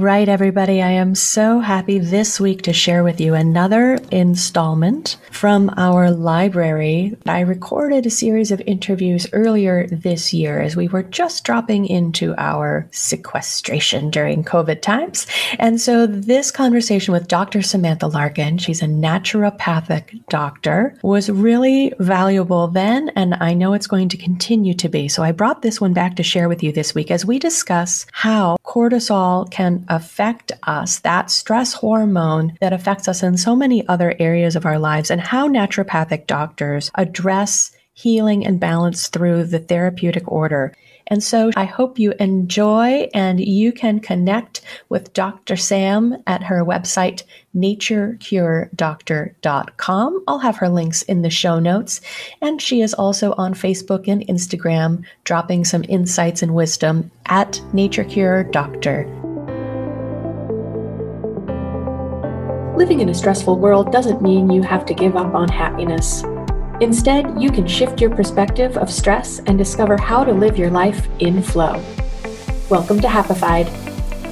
Right, everybody. I am so happy this week to share with you another installment from our library. I recorded a series of interviews earlier this year as we were just dropping into our sequestration during COVID times. And so this conversation with Dr. Samantha Larkin, she's a naturopathic doctor, was really valuable then. And I know it's going to continue to be. So I brought this one back to share with you this week as we discuss how cortisol can affect us, that stress hormone that affects us in so many other areas of our lives, and how naturopathic doctors address healing and balance through the therapeutic order. And so I hope you enjoy and you can connect with Dr. Sam at her website, naturecuredoctor.com. I'll have her links in the show notes. And she is also on Facebook and Instagram, dropping some insights and wisdom at naturecuredoctor. Living in a stressful world doesn't mean you have to give up on happiness. Instead, you can shift your perspective of stress and discover how to live your life in flow. Welcome to Happified.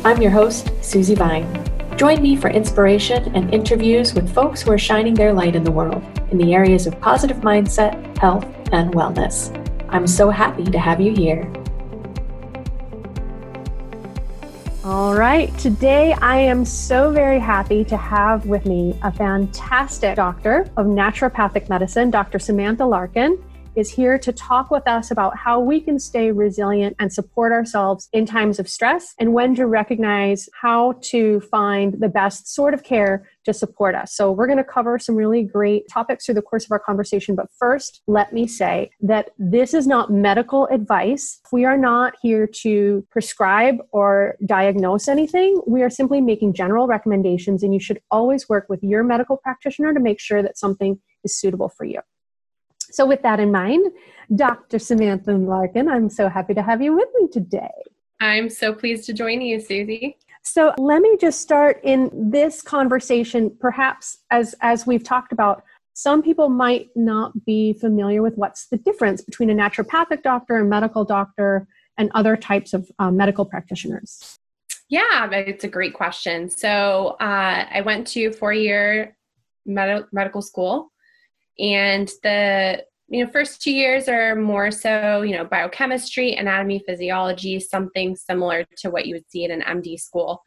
I'm your host, Susie Vine. Join me for inspiration and interviews with folks who are shining their light in the world in the areas of positive mindset, health, and wellness. I'm so happy to have you here. All right. Today, I am so very happy to have with me a fantastic doctor of naturopathic medicine, Dr. Samantha Larkin is here to talk with us about how we can stay resilient and support ourselves in times of stress and when to recognize how to find the best sort of care to support us. So, we're going to cover some really great topics through the course of our conversation. But first, let me say that this is not medical advice. We are not here to prescribe or diagnose anything. We are simply making general recommendations, and you should always work with your medical practitioner to make sure that something is suitable for you. So, with that in mind, Dr. Samantha Larkin, I'm so happy to have you with me today. I'm so pleased to join you, Susie. So, let me just start in this conversation, perhaps as, as we've talked about. Some people might not be familiar with what's the difference between a naturopathic doctor, a medical doctor, and other types of uh, medical practitioners. Yeah, it's a great question. So, uh, I went to four year med- medical school and the you know first two years are more so you know biochemistry anatomy physiology something similar to what you would see in an md school.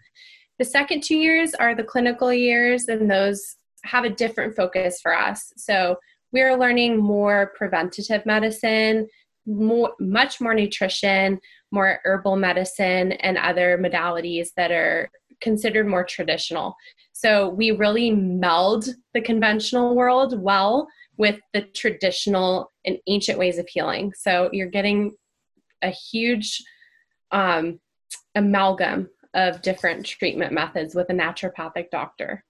The second two years are the clinical years and those have a different focus for us. So we're learning more preventative medicine more, much more nutrition more herbal medicine and other modalities that are considered more traditional. So we really meld the conventional world well with the traditional and ancient ways of healing. So you're getting a huge um, amalgam of different treatment methods with a naturopathic doctor.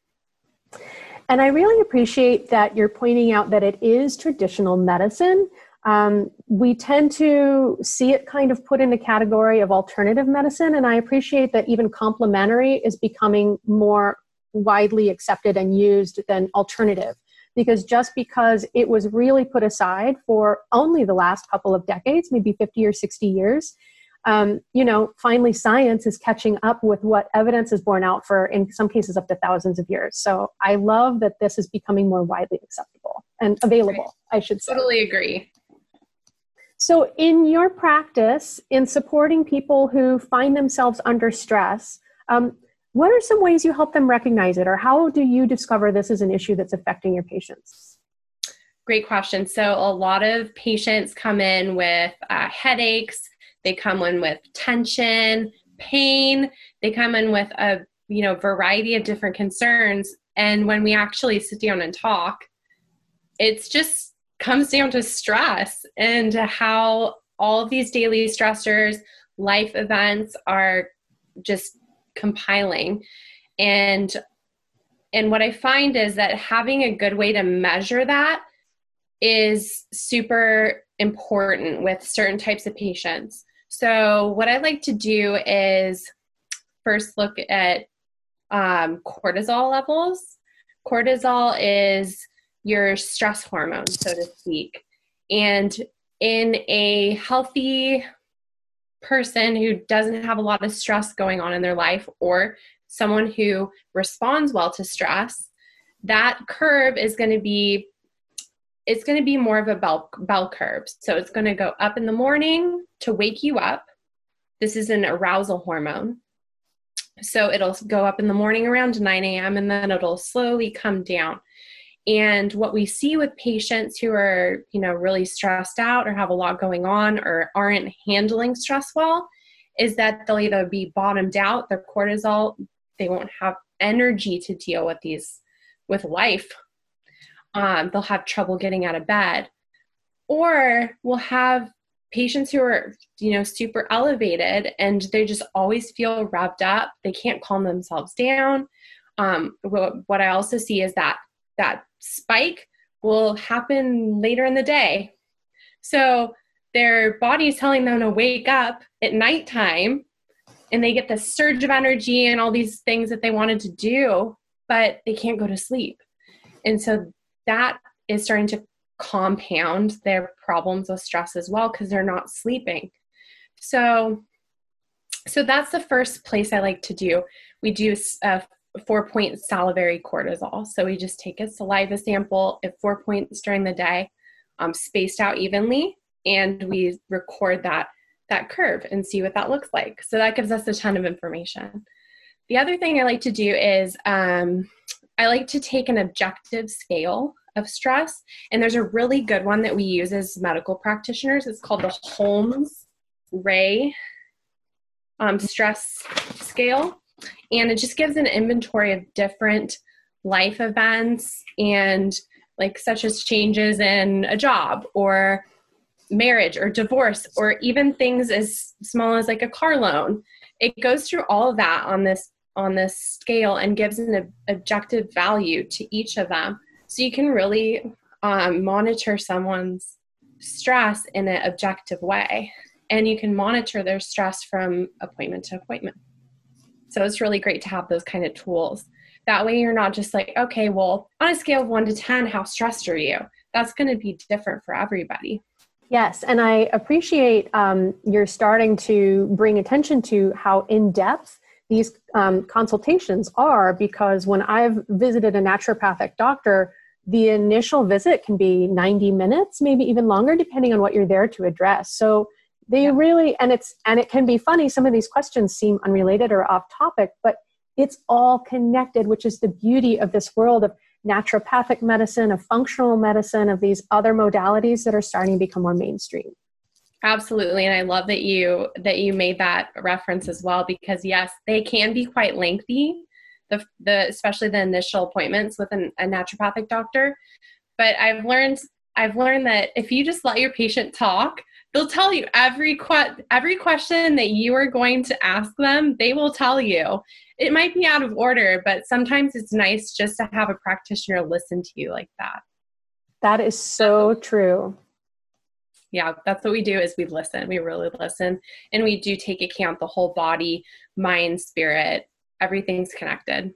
And I really appreciate that you're pointing out that it is traditional medicine. Um, we tend to see it kind of put in the category of alternative medicine, and I appreciate that even complementary is becoming more widely accepted and used than alternative because just because it was really put aside for only the last couple of decades, maybe 50 or 60 years, um, you know, finally science is catching up with what evidence is borne out for, in some cases, up to thousands of years. So I love that this is becoming more widely acceptable and available, I should say. Totally agree. So, in your practice, in supporting people who find themselves under stress, um, what are some ways you help them recognize it, or how do you discover this is an issue that's affecting your patients? Great question. So, a lot of patients come in with uh, headaches, they come in with tension, pain, they come in with a you know variety of different concerns and when we actually sit down and talk it's just comes down to stress and how all these daily stressors life events are just compiling. And and what i find is that having a good way to measure that is super important with certain types of patients. So what i like to do is first look at um, cortisol levels. Cortisol is your stress hormone so to speak. And in a healthy person who doesn't have a lot of stress going on in their life or someone who responds well to stress, that curve is going to be it's going to be more of a bell, bell curve. So it's going to go up in the morning to wake you up. This is an arousal hormone. So it'll go up in the morning around 9 a.m. and then it'll slowly come down. And what we see with patients who are, you know, really stressed out or have a lot going on or aren't handling stress well is that they'll either be bottomed out, their cortisol, they won't have energy to deal with these with life um, they'll have trouble getting out of bed or we'll have patients who are you know super elevated and they just always feel revved up they can't calm themselves down. Um, what, what i also see is that that spike will happen later in the day so their body is telling them to wake up at nighttime and they get this surge of energy and all these things that they wanted to do but they can't go to sleep and so that is starting to compound their problems with stress as well because they're not sleeping. So, so that's the first place I like to do. We do a four point salivary cortisol. So we just take a saliva sample at four points during the day, um, spaced out evenly, and we record that that curve and see what that looks like. So that gives us a ton of information. The other thing I like to do is um, I like to take an objective scale of stress. And there's a really good one that we use as medical practitioners. It's called the Holmes Rahe um, Stress Scale. And it just gives an inventory of different life events and like such as changes in a job or marriage or divorce or even things as small as like a car loan it goes through all of that on this on this scale and gives an objective value to each of them so you can really um, monitor someone's stress in an objective way. And you can monitor their stress from appointment to appointment. So it's really great to have those kind of tools. That way you're not just like, okay, well, on a scale of one to 10, how stressed are you? That's going to be different for everybody. Yes, and I appreciate um, you're starting to bring attention to how in depth these um, consultations are because when I've visited a naturopathic doctor, the initial visit can be 90 minutes, maybe even longer, depending on what you're there to address. So they yeah. really, and it's, and it can be funny. Some of these questions seem unrelated or off topic, but it's all connected, which is the beauty of this world of naturopathic medicine, of functional medicine, of these other modalities that are starting to become more mainstream. Absolutely, and I love that you that you made that reference as well because yes, they can be quite lengthy, the, the especially the initial appointments with an, a naturopathic doctor. But I've learned I've learned that if you just let your patient talk, they'll tell you every que- every question that you are going to ask them. They will tell you. It might be out of order, but sometimes it's nice just to have a practitioner listen to you like that. That is so true yeah that's what we do is we listen we really listen and we do take account the whole body mind spirit everything's connected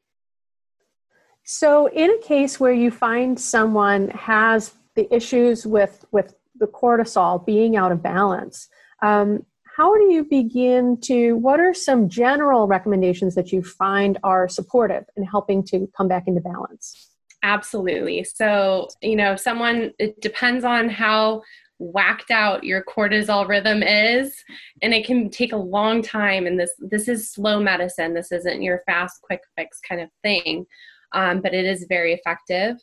so in a case where you find someone has the issues with with the cortisol being out of balance. Um, how do you begin to what are some general recommendations that you find are supportive in helping to come back into balance? Absolutely. So you know someone it depends on how whacked out your cortisol rhythm is and it can take a long time and this this is slow medicine. This isn't your fast quick fix kind of thing um, but it is very effective.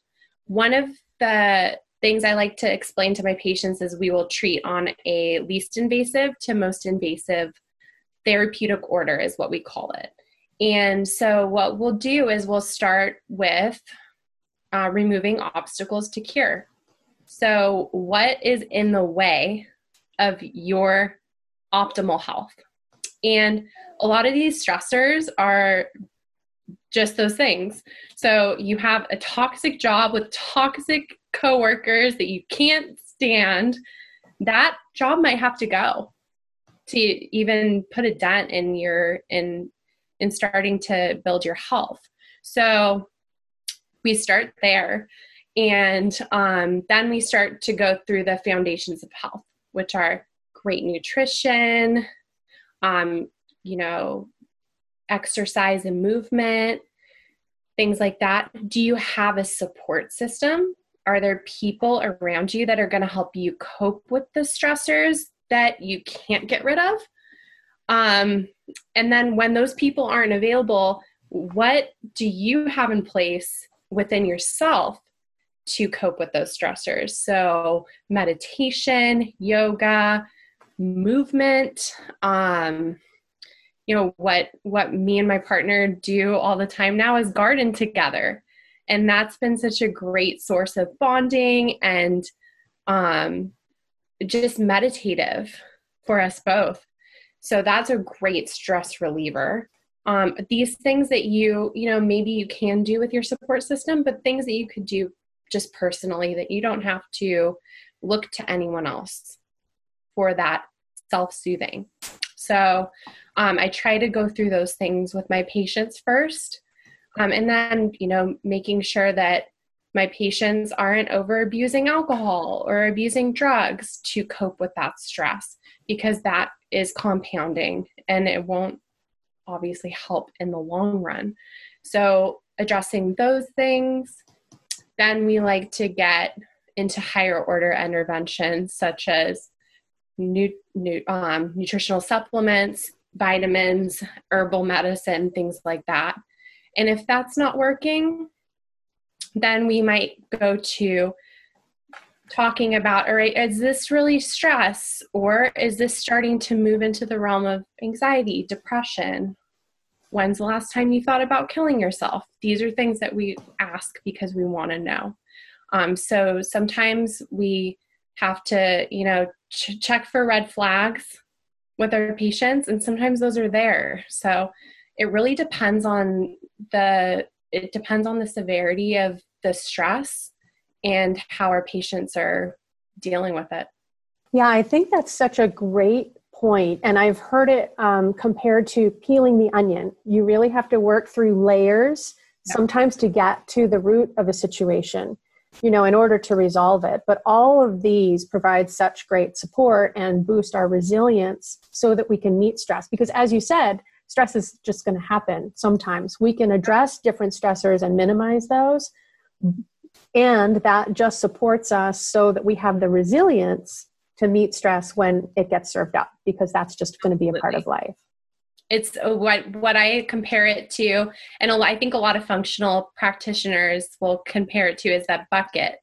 One of the things i like to explain to my patients is we will treat on a least invasive to most invasive therapeutic order is what we call it and so what we'll do is we'll start with uh, removing obstacles to cure so, what is in the way of your optimal health? And a lot of these stressors are just those things. So, you have a toxic job with toxic coworkers that you can't stand. That job might have to go to even put a dent in your in in starting to build your health. So, we start there and um, then we start to go through the foundations of health, which are great nutrition, um, you know, exercise and movement, things like that. Do you have a support system? Are there people around you that are going to help you cope with the stressors that you can't get rid of? Um, and then when those people aren't available, what do you have in place within yourself to cope with those stressors? So, meditation, yoga, movement, um, you know what what me and my partner do all the time now is garden together and that's been such a great source of bonding and um, just meditative for us both so that's a great stress reliever um, these things that you you know maybe you can do with your support system but things that you could do just personally that you don't have to look to anyone else for that self-soothing so um, I try to go through those things with my patients first. Um, and then, you know, making sure that my patients aren't over abusing alcohol or abusing drugs to cope with that stress because that is compounding and it won't obviously help in the long run. So, addressing those things, then we like to get into higher order interventions such as nu- nu- um, nutritional supplements, vitamins, herbal medicine, things like that. And if that's not working, then we might go to talking about all right, is this really stress or is this starting to move into the realm of anxiety, depression? When's the last time you thought about killing yourself? These are things that we ask because we want to know. Um, so sometimes we have to, you know, ch- check for red flags with our patients, and sometimes those are there. So it really depends on the it depends on the severity of the stress and how our patients are dealing with it. Yeah, I think that's such a great point, and I've heard it um, compared to peeling the onion. You really have to work through layers sometimes to get to the root of a situation you know, in order to resolve it. But all of these provide such great support and boost our resilience so that we can meet stress. Because as you said, stress is just going to happen sometimes. We can address different stressors and minimize those. And that just supports us so that we have the resilience to meet stress when it gets served up, because that's just going to be a part of life it's what what I compare it to, and I think a lot of functional practitioners will compare it to is that bucket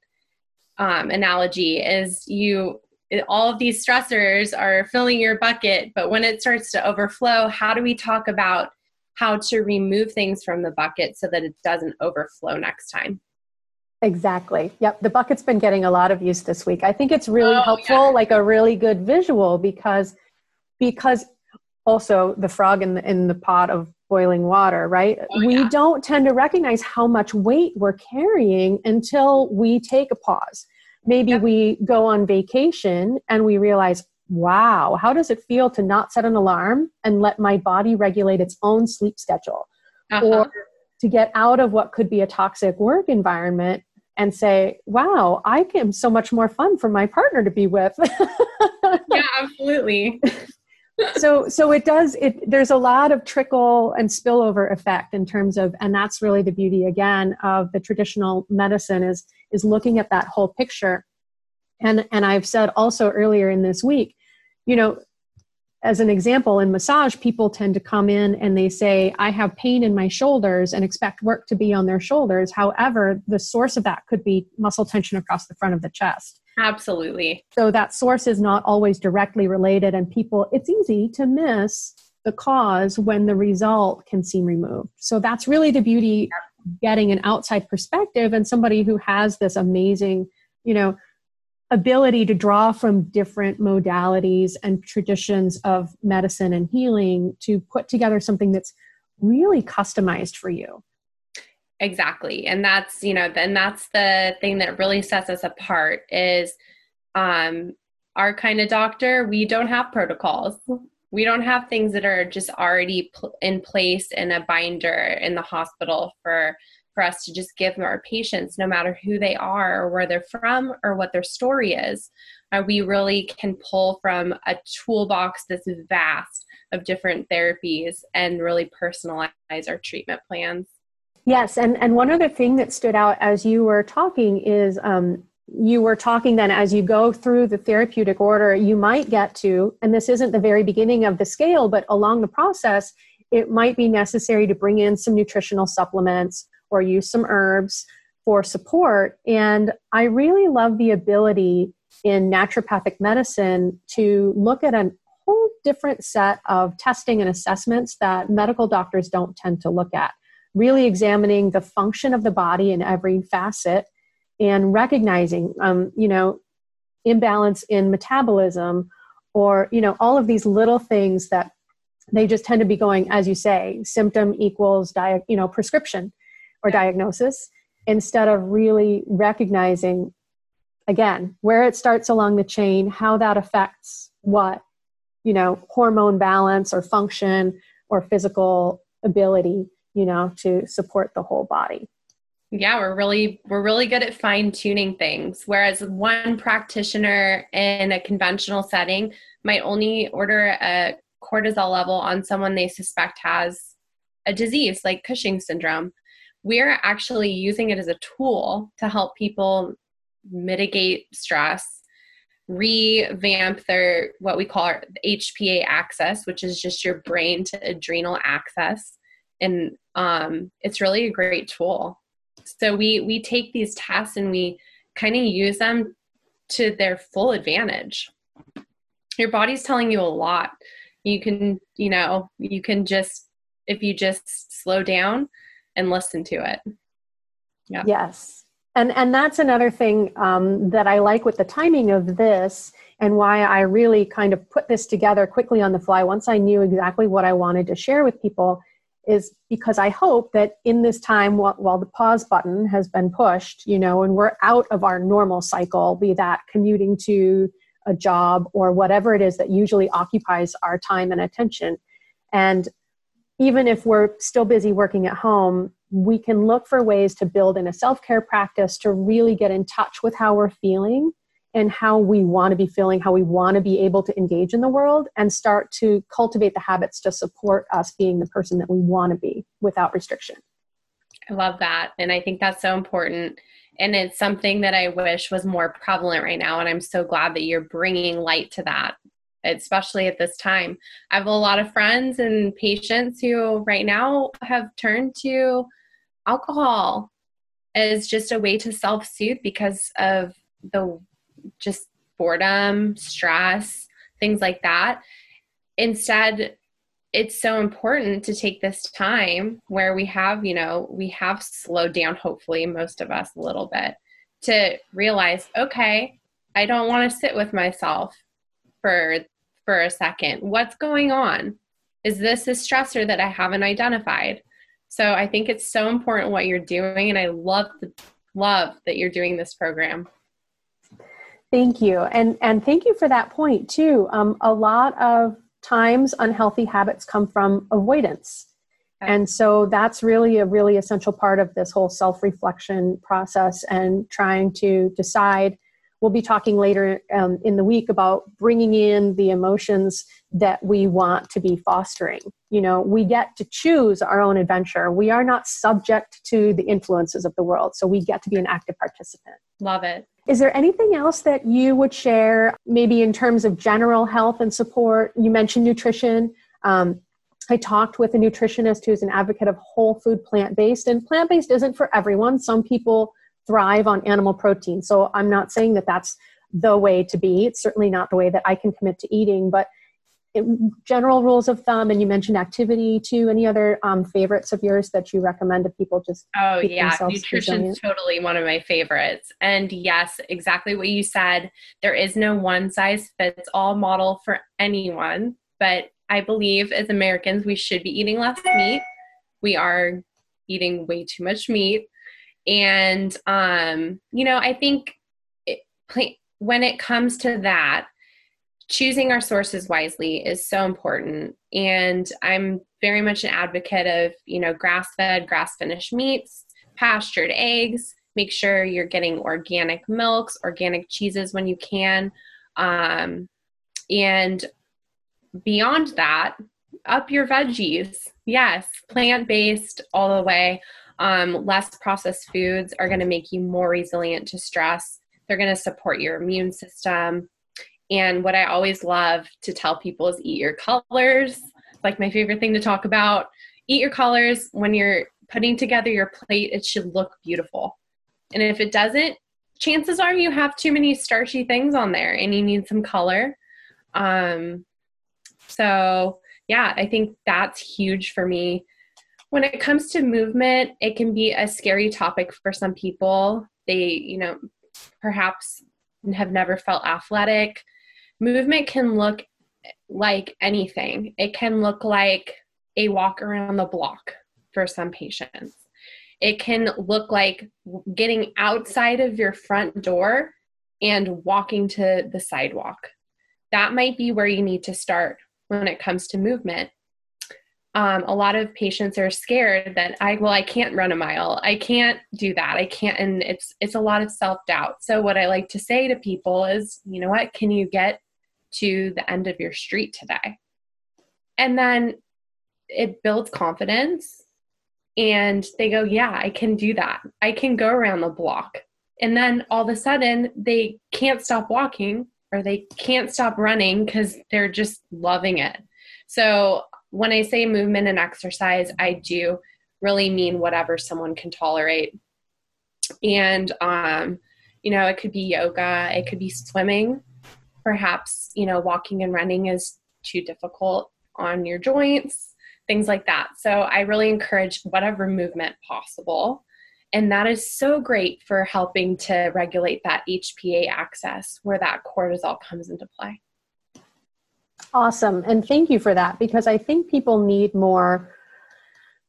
um, analogy. Is you all of these stressors are filling your bucket, but when it starts to overflow, how do we talk about how to remove things from the bucket so that it doesn't overflow next time? Exactly. Yep. The bucket's been getting a lot of use this week. I think it's really oh, helpful, yeah. like a really good visual because because also the frog in the, in the pot of boiling water, right? Oh, yeah. We don't tend to recognize how much weight we're carrying until we take a pause. Maybe yep. we go on vacation and we realize, wow, how does it feel to not set an alarm and let my body regulate its own sleep schedule? Uh-huh. Or to get out of what could be a toxic work environment and say, wow, I am so much more fun for my partner to be with. yeah, absolutely. So so it does it there's a lot of trickle and spillover effect in terms of and that's really the beauty again of the traditional medicine is is looking at that whole picture. And and i've said also earlier in this week you know as an example in massage people tend to come in and they say i have pain in my shoulders and expect work to be on their shoulders. However the source of that could be muscle tension across the front of the chest Absolutely. So that source is not always directly related, and people, it's easy to miss the cause when the result can seem removed. So that's really the beauty of getting an outside perspective and somebody who has this amazing, you know, ability to draw from different modalities and traditions of medicine and healing to put together something that's really customized for you. Exactly. And that's, you know, then that's the thing that really sets us apart is um our kind of doctor, we don't have protocols. We don't have things that are just already pl- in place in a binder in the hospital for for us to just give our patients no matter who they are or where they're from or what their story is. Uh, we really can pull from a toolbox that's vast of different therapies and really personalize our treatment plans. Yes, and and one other thing that stood out as you were talking is um, you were talking then as you go through the therapeutic order, you might get to, and this isn't the very beginning of the scale, but along the process, it might be necessary to bring in some nutritional supplements or use some herbs for support. And I really love the ability in naturopathic medicine to look at a whole different set of testing and assessments that medical doctors don't tend to look at. Really examining the function of the body in every facet and recognizing, um, you know, imbalance in metabolism or, you know, all of these little things that they just tend to be going, as you say, symptom equals, dia- you know, prescription or diagnosis instead of really recognizing again where it starts along the chain how that affects what you know hormone balance or function or physical ability you know to support the whole body. Yeah we're really we're really good at fine tuning things. Whereas one practitioner in a conventional setting might only order a cortisol level on someone they suspect has a disease like cushing syndrome. We're actually using it as a tool to help people mitigate stress revamp their what we call hpa axis which is just your brain to adrenal axis and um, it's really a great tool. So we we take these tests and we kind of use them to their full advantage. Your body's telling you a lot. You can you know you can just if you just slow down and listen to it. Yeah. Yes. And and that's another thing um, that i like with the timing of this and why i really kind of put this together quickly on the fly once i knew exactly what i wanted to share with people is because i hope that in this time while, while the pause button has been pushed you know and we're out of our normal cycle be that commuting to a job or whatever it is that usually occupies our time and attention. And even if we're still busy working at home, we can look for ways to build in a self care practice to really get in touch with how we're feeling and how we want to be feeling, how we want to be able to engage in the world, and start to cultivate the habits to support us being the person that we want to be without restriction. I love that. And I think that's so important and it's something that I wish was more prevalent right now. And I'm so glad that you're bringing light to that, especially at this time. I have a lot of friends and patients who right now have turned to alcohol as just a way to self soothe because of the just boredom, stress, things like that. Instead, it's so important to take this time where we have, you know, we have slowed down, hopefully, most of us a little bit, to realize, okay, I don't want to sit with myself for for a second. What's going on? Is this a stressor that I haven't identified? So I think it's so important what you're doing, and I love the love that you're doing this program. Thank you, and and thank you for that point too. Um, a lot of times unhealthy habits come from avoidance. And so that's really a really essential part of this whole self reflection process and trying to decide. We'll be talking later um, in the week about bringing in the emotions that we want to be fostering. You know, we get to choose our own adventure. We are not subject to the influences of the world. So we get to be an active participant. Love it. Is there anything else that you would share, maybe in terms of general health and support? You mentioned nutrition. Um, I talked with a nutritionist who's an advocate of whole food plant based, and plant based isn't for everyone. Some people thrive on animal protein. So I'm not saying that that's the way to be. It's certainly not the way that I can commit to eating, but general rules of thumb and you mentioned activity too. Any other um, favorites of yours that you recommend to people just oh yeah nutrition is totally one of my favorites. And yes exactly what you said. There is no one size fits all model for anyone but i believe as americans we should be eating less meat. We are eating way too much meat. And um you know i think it, when it comes to that choosing our sources wisely is so important and i'm very much an advocate of you know grass fed grass finished meats pastured eggs make sure you're getting organic milks organic cheeses when you can um, and beyond that up your veggies. Yes, plant based all the way. Um, less processed foods are going to make you more resilient to stress. They're going to support your immune system. And what I always love to tell people is eat your colors. Like my favorite thing to talk about. Eat your colors when you're putting together your plate, it should look beautiful. And if it doesn't, chances are you have too many starchy things on there and you need some color. Um, so, yeah, I think that's huge for me. When it comes to movement, it can be a scary topic for some people. They, you know, perhaps have never felt athletic. Movement can look like anything, it can look like a walk around the block for some patients. It can look like getting outside of your front door and walking to the sidewalk. That might be where you need to start when it comes to movement. Um, a lot of patients are scared that I well I can't run a mile I can't do that I can't and it's it's a lot of self doubt so what I like to say to people is you know what can you get to the end of your street today and then it builds confidence and they go yeah I can do that I can go around the block and then all of a sudden they can't stop walking or they can't stop running because they're just loving it. So when I say movement and exercise, I do really mean whatever someone can tolerate. And, um, you know, it could be yoga, it could be swimming. Perhaps, you know, walking and running is too difficult on your joints, things like that. So I really encourage whatever movement possible. And that is so great for helping to regulate that HPA axis where that cortisol comes into play. Awesome. And thank you for that because I think people need more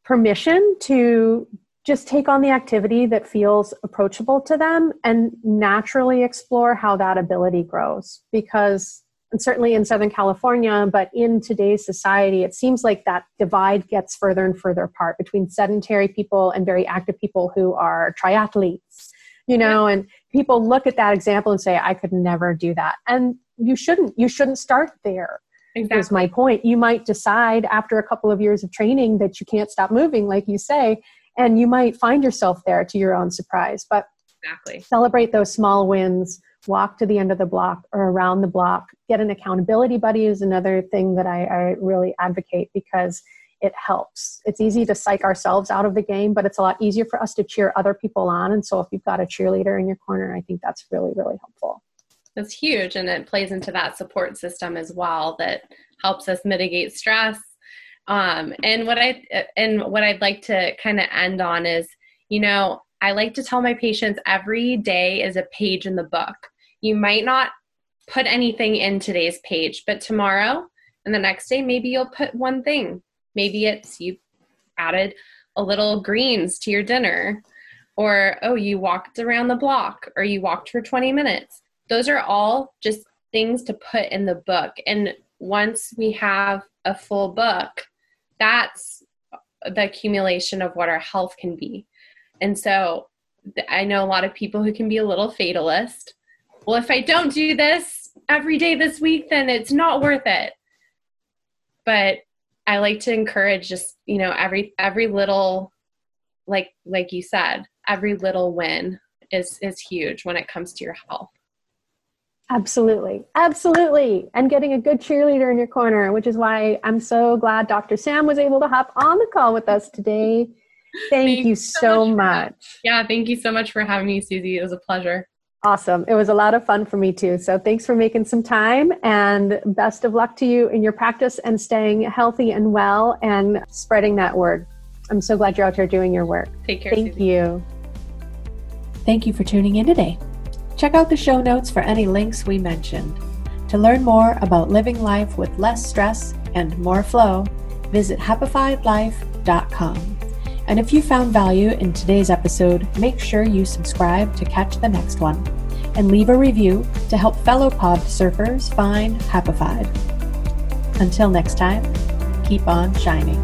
permission to just take on the activity that feels approachable to them and naturally explore how that ability grows because and certainly in Southern California, but in today's society, it seems like that divide gets further and further apart between sedentary people and very active people who are triathletes, you know, and people look at that example and say, I could never do that. And you shouldn't, you shouldn't start there. Exactly. Is my point. You might decide after a couple of years of training that you can't stop moving, like you say, and you might find yourself there to your own surprise. But exactly celebrate those small wins walk to the end of the block or around the block. Get an accountability buddy is another thing that I, I really advocate because it helps. It's easy to psych ourselves out of the game, but it's a lot easier for us to cheer other people on. And so if you've got a cheerleader in your corner, I think that's really, really helpful. That's huge. And it plays into that support system as well that helps us mitigate stress. Um, and what I and what I'd like to kind of end on is, you know, I like to tell my patients every day is a page in the book. You might not put anything in today's page, but tomorrow and the next day, maybe you'll put one thing. Maybe it's you added a little greens to your dinner, or oh, you walked around the block, or you walked for 20 minutes. Those are all just things to put in the book. And once we have a full book, that's the accumulation of what our health can be. And so I know a lot of people who can be a little fatalist well, if I don't do this every day this week, then it's not worth it. But I like to encourage just, you know, every every little like like you said, every little win is is huge when it comes to your health. Absolutely. Absolutely. And getting a good cheerleader in your corner, which is why I'm so glad Dr. Sam was able to hop on the call with us today. Thank, thank you so, so much. much. Yeah, thank you so much for having me, Susie. It was a pleasure. Awesome. It was a lot of fun for me too. So thanks for making some time and best of luck to you in your practice and staying healthy and well and spreading that word. I'm so glad you're out here doing your work. Take care. Thank Susie. you. Thank you for tuning in today. Check out the show notes for any links we mentioned. To learn more about living life with less stress and more flow, visit happifiedlife.com. And if you found value in today's episode, make sure you subscribe to catch the next one and leave a review to help fellow pod surfers find Happified. Until next time, keep on shining.